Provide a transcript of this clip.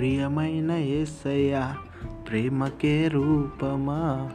ప్రియమైన ఏసయ్యా ప్రేమకే రూపమా?